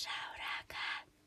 Ciao raga, spero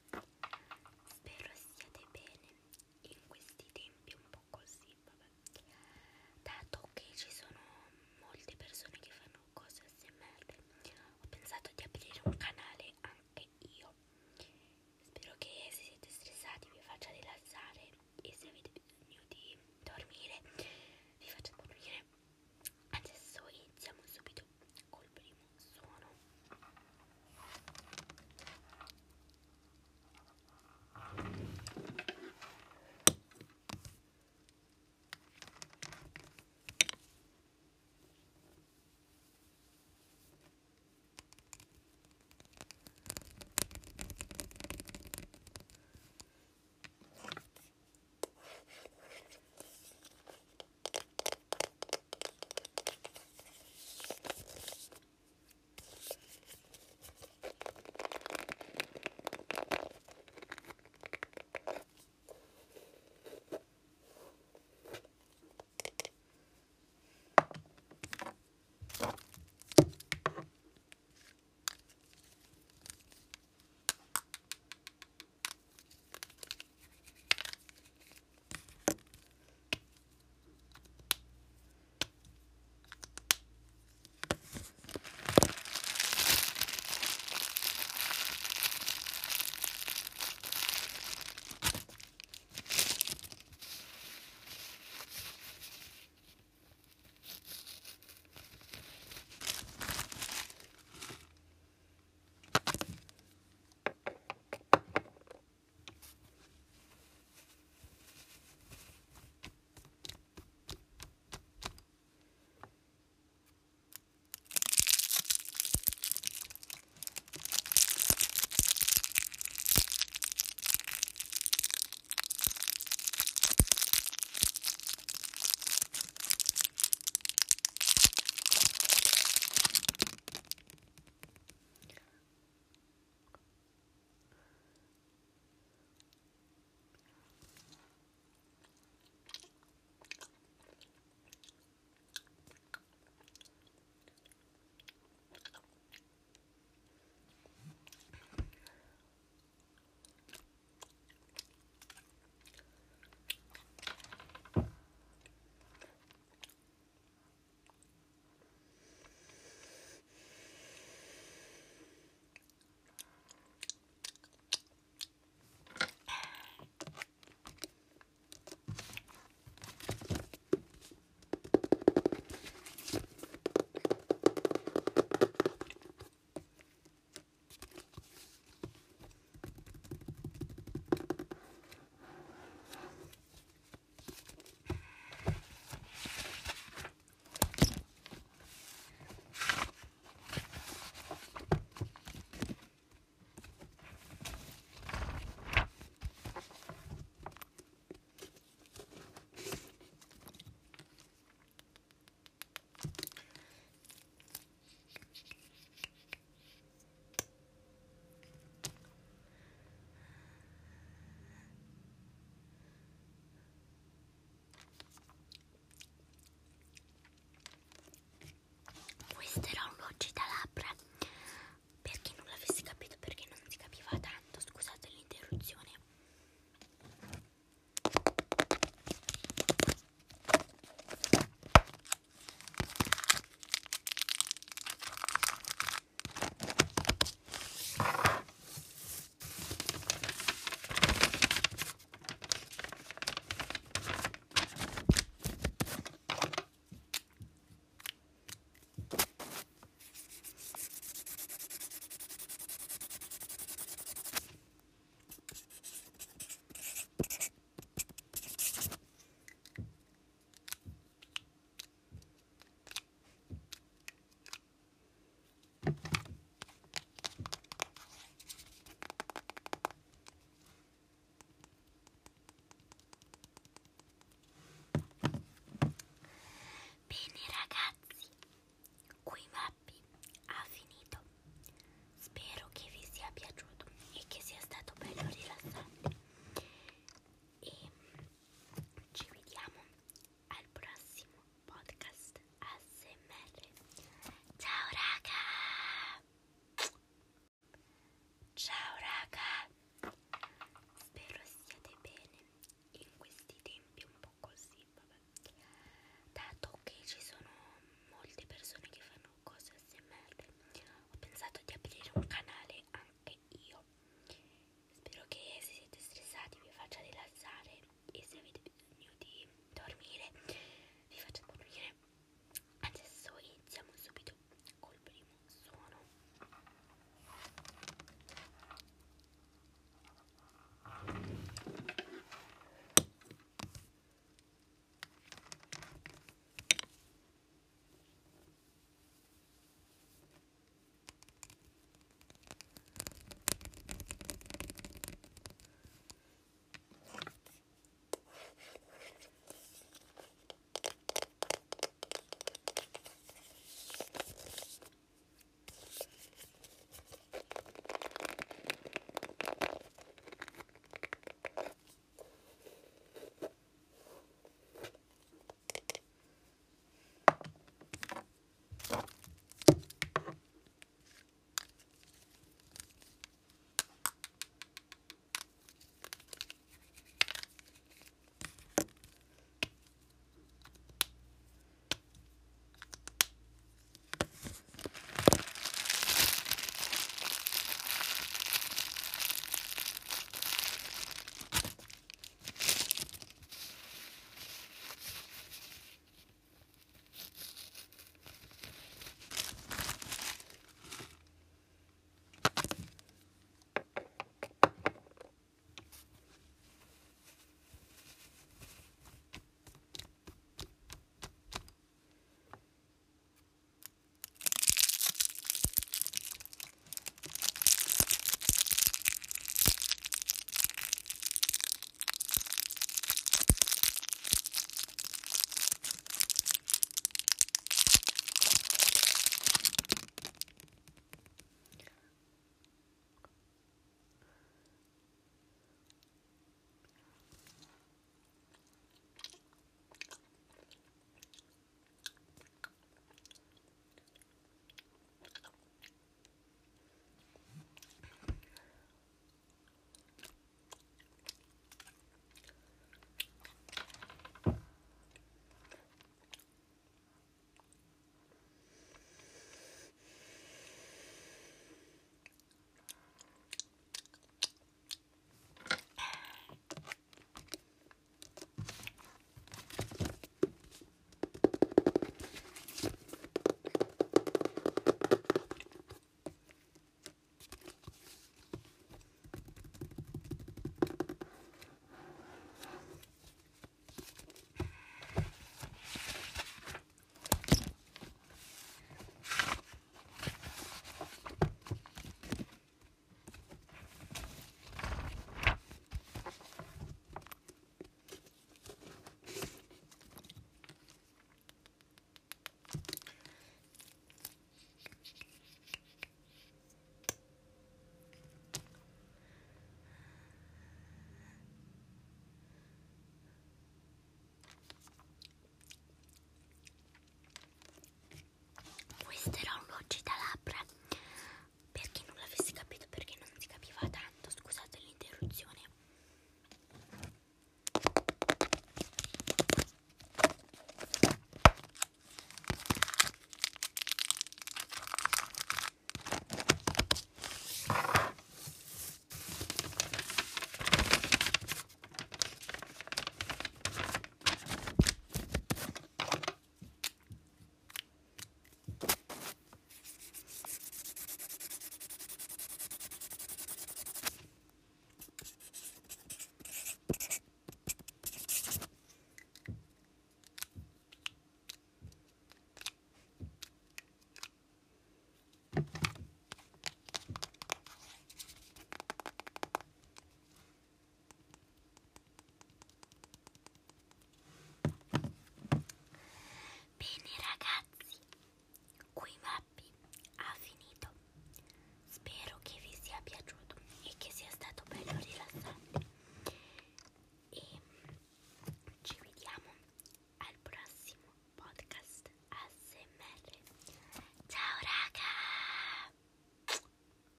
restaurant.